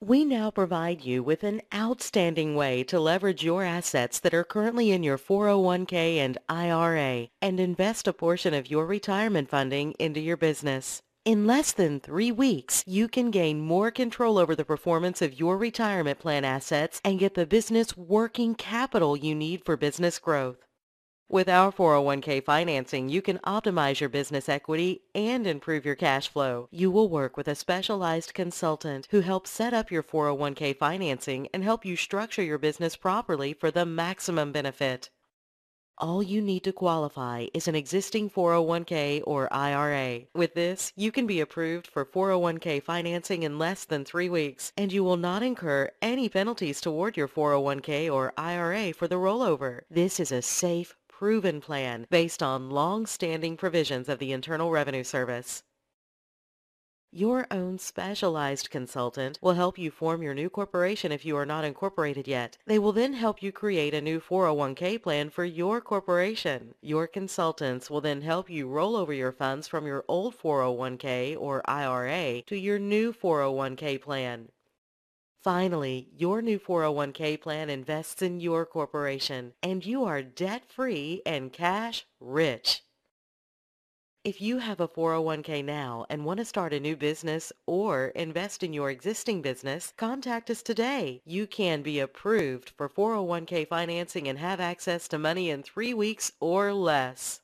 We now provide you with an outstanding way to leverage your assets that are currently in your 401k and IRA and invest a portion of your retirement funding into your business. In less than three weeks, you can gain more control over the performance of your retirement plan assets and get the business working capital you need for business growth. With our 401k financing, you can optimize your business equity and improve your cash flow. You will work with a specialized consultant who helps set up your 401k financing and help you structure your business properly for the maximum benefit. All you need to qualify is an existing 401k or IRA. With this, you can be approved for 401k financing in less than three weeks, and you will not incur any penalties toward your 401k or IRA for the rollover. This is a safe, proven plan based on long-standing provisions of the Internal Revenue Service. Your own specialized consultant will help you form your new corporation if you are not incorporated yet. They will then help you create a new 401k plan for your corporation. Your consultants will then help you roll over your funds from your old 401k or IRA to your new 401k plan. Finally, your new 401k plan invests in your corporation and you are debt-free and cash rich. If you have a 401k now and want to start a new business or invest in your existing business, contact us today. You can be approved for 401k financing and have access to money in three weeks or less.